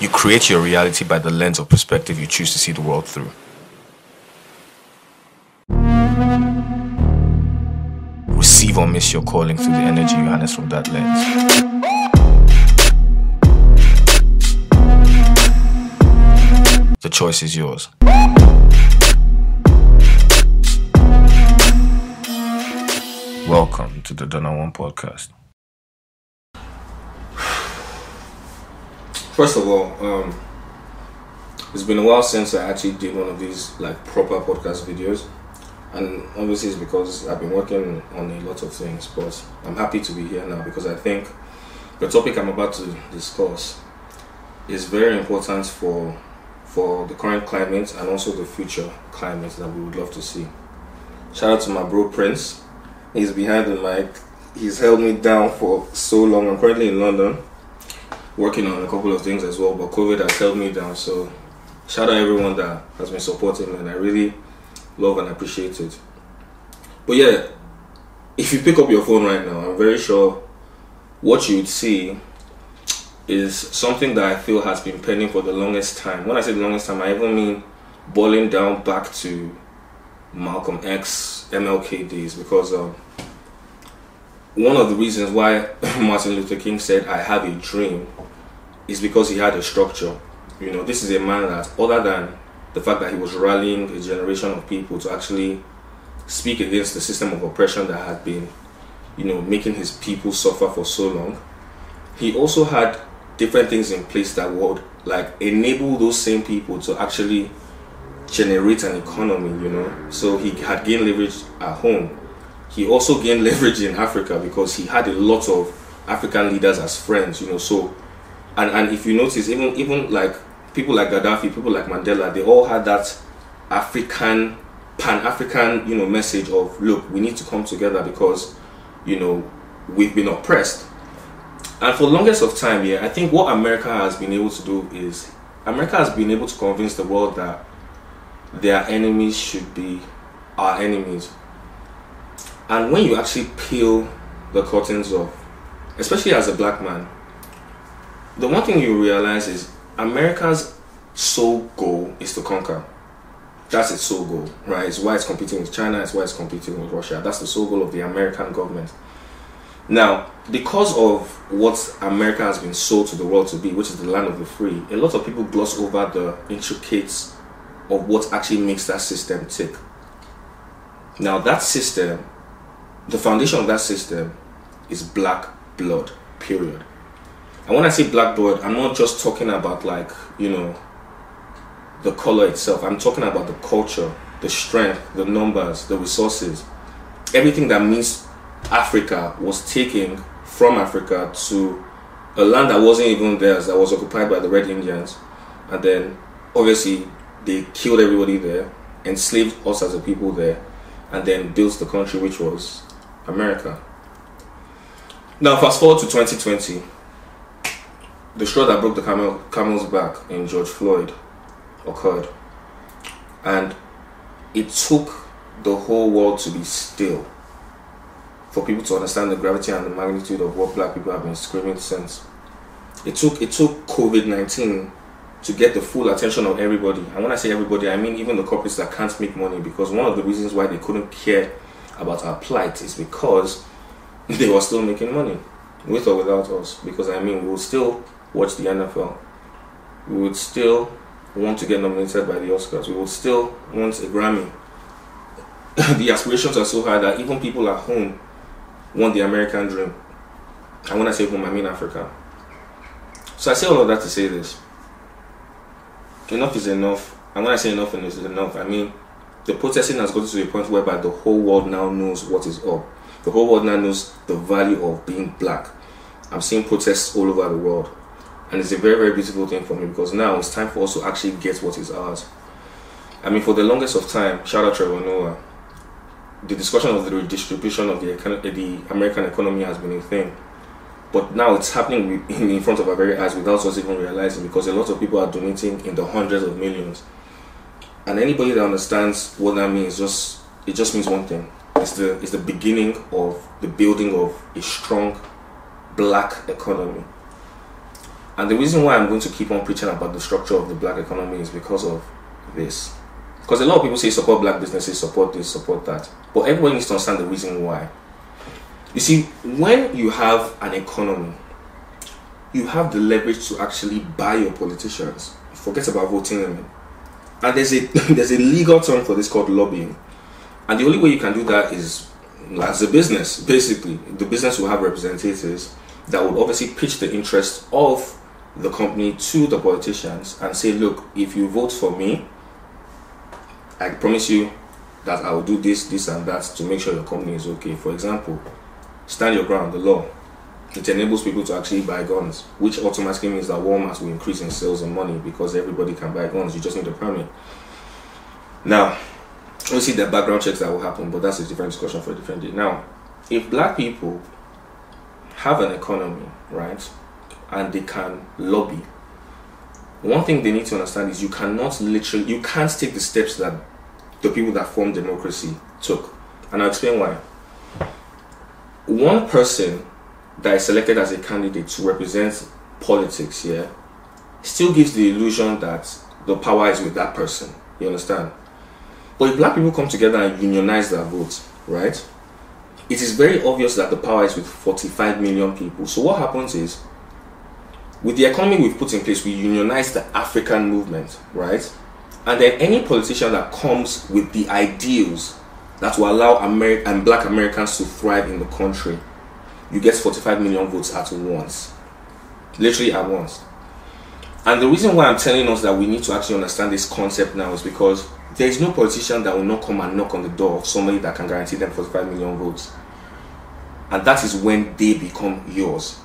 You create your reality by the lens of perspective you choose to see the world through. Receive or miss your calling through the energy you harness from that lens. The choice is yours. Welcome to the Donawon podcast. First of all, um, it's been a while since I actually did one of these like proper podcast videos, and obviously it's because I've been working on a lot of things. But I'm happy to be here now because I think the topic I'm about to discuss is very important for for the current climate and also the future climate that we would love to see. Shout out to my bro Prince. He's behind the mic. He's held me down for so long. I'm currently in London working on a couple of things as well, but COVID has held me down. So shout out everyone that has been supporting me and I really love and appreciate it. But yeah, if you pick up your phone right now, I'm very sure what you'd see is something that I feel has been pending for the longest time. When I say the longest time, I even mean boiling down back to Malcolm X, MLK days, because um, one of the reasons why Martin Luther King said, I have a dream, is because he had a structure. You know, this is a man that, other than the fact that he was rallying a generation of people to actually speak against the system of oppression that had been, you know, making his people suffer for so long, he also had different things in place that would like enable those same people to actually generate an economy, you know. So he had gained leverage at home. He also gained leverage in Africa because he had a lot of African leaders as friends, you know. So, and and if you notice, even even like people like Gaddafi, people like Mandela, they all had that African, Pan African, you know, message of look, we need to come together because, you know, we've been oppressed. And for the longest of time, yeah, I think what America has been able to do is America has been able to convince the world that their enemies should be our enemies. And when you actually peel the curtains off, especially as a black man, the one thing you realize is America's sole goal is to conquer. That's its sole goal, right? It's why it's competing with China, it's why it's competing with Russia. That's the sole goal of the American government. Now, because of what America has been sold to the world to be, which is the land of the free, a lot of people gloss over the intricates of what actually makes that system tick. Now, that system, the foundation of that system is black blood, period. And when I say black blood, I'm not just talking about like, you know, the color itself. I'm talking about the culture, the strength, the numbers, the resources. Everything that means Africa was taken from Africa to a land that wasn't even theirs, that was occupied by the Red Indians. And then obviously they killed everybody there, enslaved us as a people there, and then built the country which was America. Now, fast forward to 2020, the straw that broke the camel, camel's back in George Floyd occurred, and it took the whole world to be still for people to understand the gravity and the magnitude of what black people have been screaming since. It took it took COVID nineteen to get the full attention of everybody. And when I say everybody, I mean even the corporates that can't make money because one of the reasons why they couldn't care about our plight is because they were still making money, with or without us. Because I mean, we would still watch the NFL, we would still want to get nominated by the Oscars, we would still want a Grammy. the aspirations are so high that even people at home want the American dream. And when I say home, I mean Africa. So I say all of that to say this enough is enough. And when I say enough is enough, I mean the protesting has gotten to a point whereby the whole world now knows what is up. The whole world now knows the value of being black. I'm seeing protests all over the world. And it's a very, very beautiful thing for me because now it's time for us to actually get what is ours. I mean, for the longest of time, shout out Trevor Noah, the discussion of the redistribution of the, eh, the American economy has been a thing. But now it's happening in front of our very eyes without us even realizing because a lot of people are donating in the hundreds of millions. And anybody that understands what that means just it just means one thing. It's the it's the beginning of the building of a strong black economy. And the reason why I'm going to keep on preaching about the structure of the black economy is because of this. Because a lot of people say support black businesses, support this, support that. But everyone needs to understand the reason why. You see, when you have an economy, you have the leverage to actually buy your politicians. Forget about voting them. And there's a there's a legal term for this called lobbying. And the only way you can do that is as a business, basically. The business will have representatives that would obviously pitch the interest of the company to the politicians and say, look, if you vote for me, I promise you that I will do this, this, and that to make sure your company is okay. For example, stand your ground, the law. It enables people to actually buy guns, which automatically means that Walmart will increase in sales and money because everybody can buy guns. You just need a permit. Now, we see the background checks that will happen, but that's a different discussion for a different day. Now, if black people have an economy, right, and they can lobby, one thing they need to understand is you cannot literally, you can't take the steps that the people that formed democracy took. And I'll explain why. One person that is selected as a candidate to represent politics here still gives the illusion that the power is with that person. You understand? But if black people come together and unionize their votes, right? It is very obvious that the power is with 45 million people. So what happens is, with the economy we've put in place, we unionize the African movement, right? And then any politician that comes with the ideals that will allow and black Americans to thrive in the country you get 45 million votes at once. Literally at once. And the reason why I'm telling us that we need to actually understand this concept now is because there is no politician that will not come and knock on the door of somebody that can guarantee them 45 million votes. And that is when they become yours.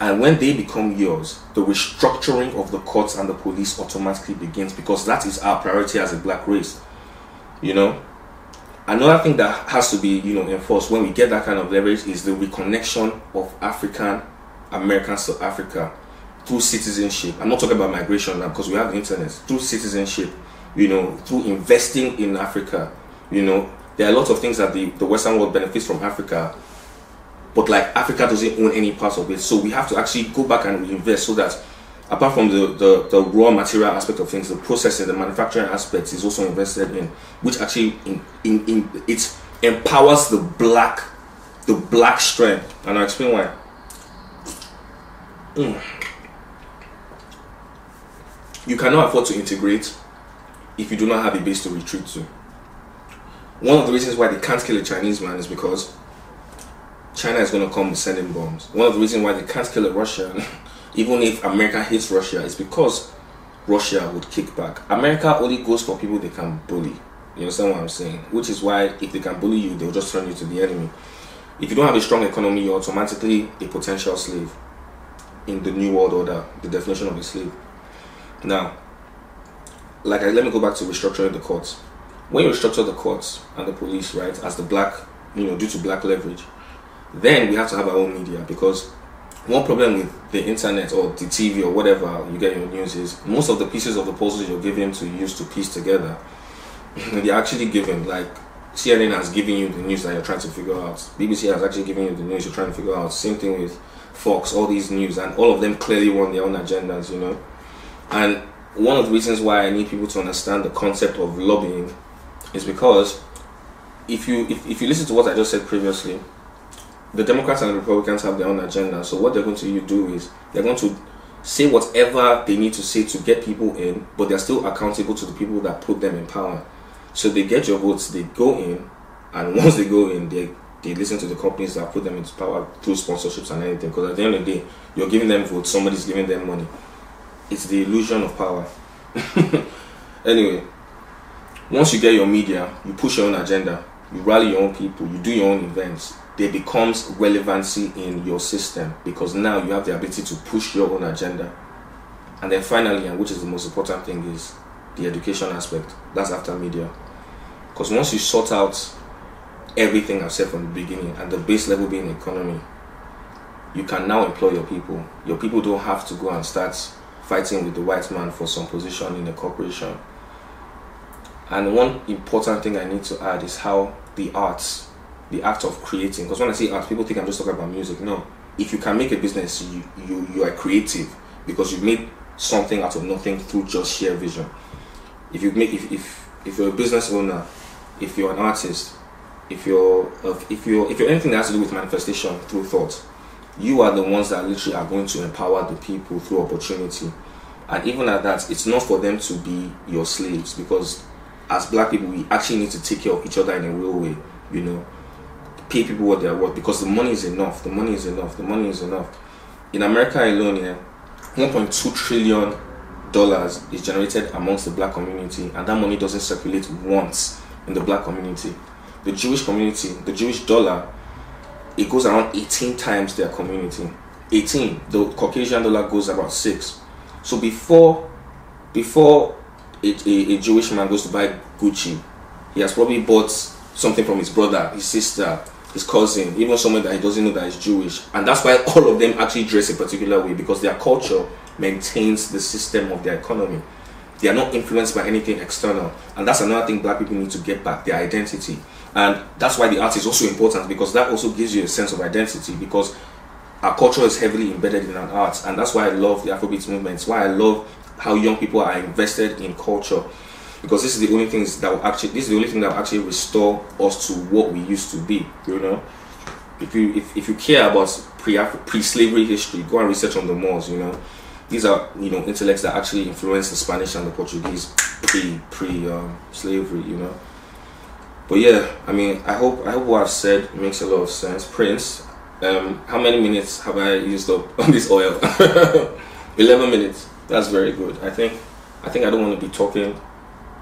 And when they become yours, the restructuring of the courts and the police automatically begins because that is our priority as a black race. You know? Another thing that has to be, you know, enforced when we get that kind of leverage is the reconnection of African Americans to Africa through citizenship. I'm not talking about migration now because we have the internet. Through citizenship, you know, through investing in Africa, you know, there are lots of things that the, the Western world benefits from Africa, but like Africa doesn't own any part of it. So we have to actually go back and reinvest so that apart from the, the, the raw material aspect of things, the processing, the manufacturing aspect is also invested in, which actually in, in, in it empowers the black the black strength. And I'll explain why. Mm. You cannot afford to integrate if you do not have a base to retreat to. One of the reasons why they can't kill a Chinese man is because China is going to come sending bombs. One of the reasons why they can't kill a Russian even if America hates Russia, it's because Russia would kick back. America only goes for people they can bully. You understand what I'm saying? Which is why if they can bully you, they'll just turn you to the enemy. If you don't have a strong economy, you're automatically a potential slave in the new world order, the definition of a slave. Now, like I, let me go back to restructuring the courts. When you restructure the courts and the police, right, as the black, you know, due to black leverage, then we have to have our own media because one problem with the internet or the TV or whatever you get your news is most of the pieces of the puzzle you're given to use to piece together, they're actually given. Like CNN has given you the news that you're trying to figure out. BBC has actually given you the news you're trying to figure out. Same thing with Fox, all these news, and all of them clearly want their own agendas, you know. And one of the reasons why I need people to understand the concept of lobbying is because if you if, if you listen to what I just said previously, the Democrats and the Republicans have their own agenda. So what they're going to do is they're going to say whatever they need to say to get people in, but they're still accountable to the people that put them in power. So they get your votes, they go in, and once they go in, they they listen to the companies that put them into power through sponsorships and anything. Because at the end of the day, you're giving them votes, somebody's giving them money. It's the illusion of power. anyway, once you get your media, you push your own agenda, you rally your own people, you do your own events, there becomes relevancy in your system because now you have the ability to push your own agenda. And then finally, and which is the most important thing, is the education aspect. That's after media. Because once you sort out everything I've said from the beginning and the base level being economy, you can now employ your people. Your people don't have to go and start fighting with the white man for some position in a corporation. And one important thing I need to add is how the arts the act of creating. Because when I say art, people think I'm just talking about music. No, if you can make a business, you you you are creative. because you've made something out of nothing through just sheer vision. If you make if, if if you're a business owner, if you're an artist, if you're if you're if you're anything that has to do with manifestation through thought, you are the ones that literally are going to empower the people through opportunity. And even at that, it's not for them to be your slaves because as black people, we actually need to take care of each other in a real way, you know. Pay people what they're worth because the money is enough. The money is enough. The money is enough. In America alone, yeah, 1.2 trillion dollars is generated amongst the black community, and that money doesn't circulate once in the black community. The Jewish community, the Jewish dollar, it goes around 18 times their community. 18. The Caucasian dollar goes about six. So before, before a, a, a Jewish man goes to buy Gucci, he has probably bought something from his brother, his sister, his cousin, even someone that he doesn't know that is Jewish. And that's why all of them actually dress a particular way because their culture maintains the system of their economy. They are not influenced by anything external. And that's another thing black people need to get back their identity. And that's why the art is also important because that also gives you a sense of identity because our culture is heavily embedded in our arts. And that's why I love the Afrobeat movement. It's why I love how young people are invested in culture because this is the only things that will actually this is the only thing that will actually restore us to what we used to be you know? If you if, if you care about pre pre-slavery history go and research on the Moors you know? These are you know intellects that actually influenced the Spanish and the Portuguese pre pre um, slavery you know? But yeah I mean I hope I hope what I've said makes a lot of sense. Prince um, how many minutes have I used up on this oil? 11 minutes. That's very good I think. I think I don't want to be talking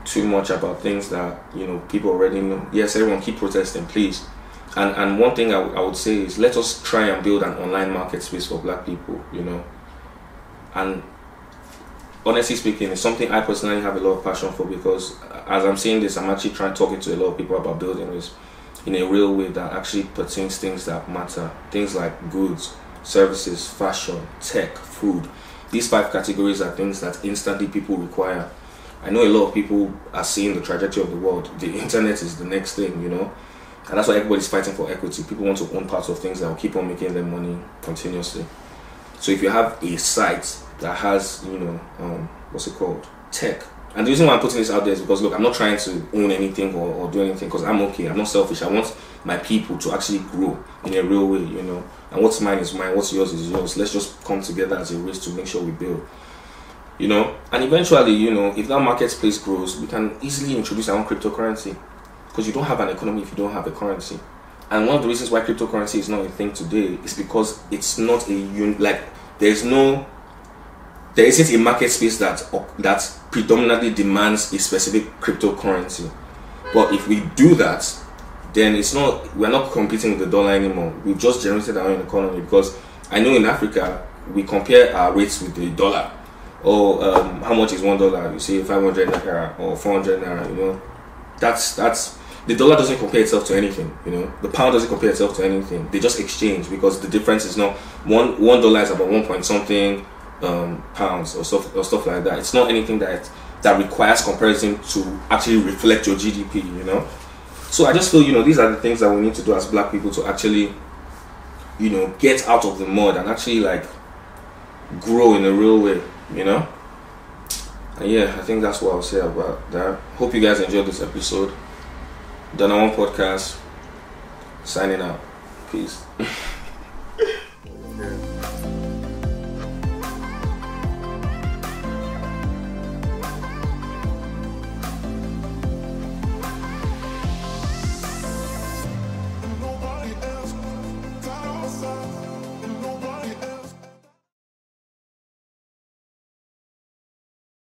too much about things that you know people already know. Yes, everyone keep protesting, please. And and one thing I, w- I would say is let us try and build an online market space for Black people. You know, and honestly speaking, it's something I personally have a lot of passion for because as I'm saying this, I'm actually trying talking to a lot of people about building this in a real way that actually pertains things that matter. Things like goods, services, fashion, tech, food. These five categories are things that instantly people require I know a lot of people are seeing the trajectory of the world. The internet is the next thing, you know, and that's why everybody's fighting for equity. People want to own parts of things that will keep on making them money continuously. So if you have a site that has, you know, um, what's it called, tech, and the reason why I'm putting this out there is because look, I'm not trying to own anything or, or do anything because I'm okay. I'm not selfish. I want my people to actually grow in a real way, you know. And what's mine is mine. What's yours is yours. Let's just come together as a race to make sure we build you know? And eventually you know if that marketplace grows we can easily introduce our own cryptocurrency. Because you don't have an economy if you don't have a currency. And one of the reasons why cryptocurrency is not a thing today is because it's not a un- like there's no there isn't a market space that that predominantly demands a specific cryptocurrency. But if we do that then it's not we're not competing with the dollar anymore. We've just generated our own economy because i know in africa we compare our rates with the dollar oh, um, how much is one dollar? You say 500 naira or 400 naira, you know. That's, that's, the dollar doesn't compare itself to anything, you know. The pound doesn't compare itself to anything. They just exchange because the difference is not, one, one dollar is about one point something um, pounds or stuff, or stuff like that. It's not anything that, that requires comparison to actually reflect your GDP, you know. So I just feel, you know, these are the things that we need to do as black people to actually, you know, get out of the mud and actually like grow in a real way you know? And yeah, I think that's what I'll say about that. Hope you guys enjoyed this episode. Donawon podcast. Signing out. Peace.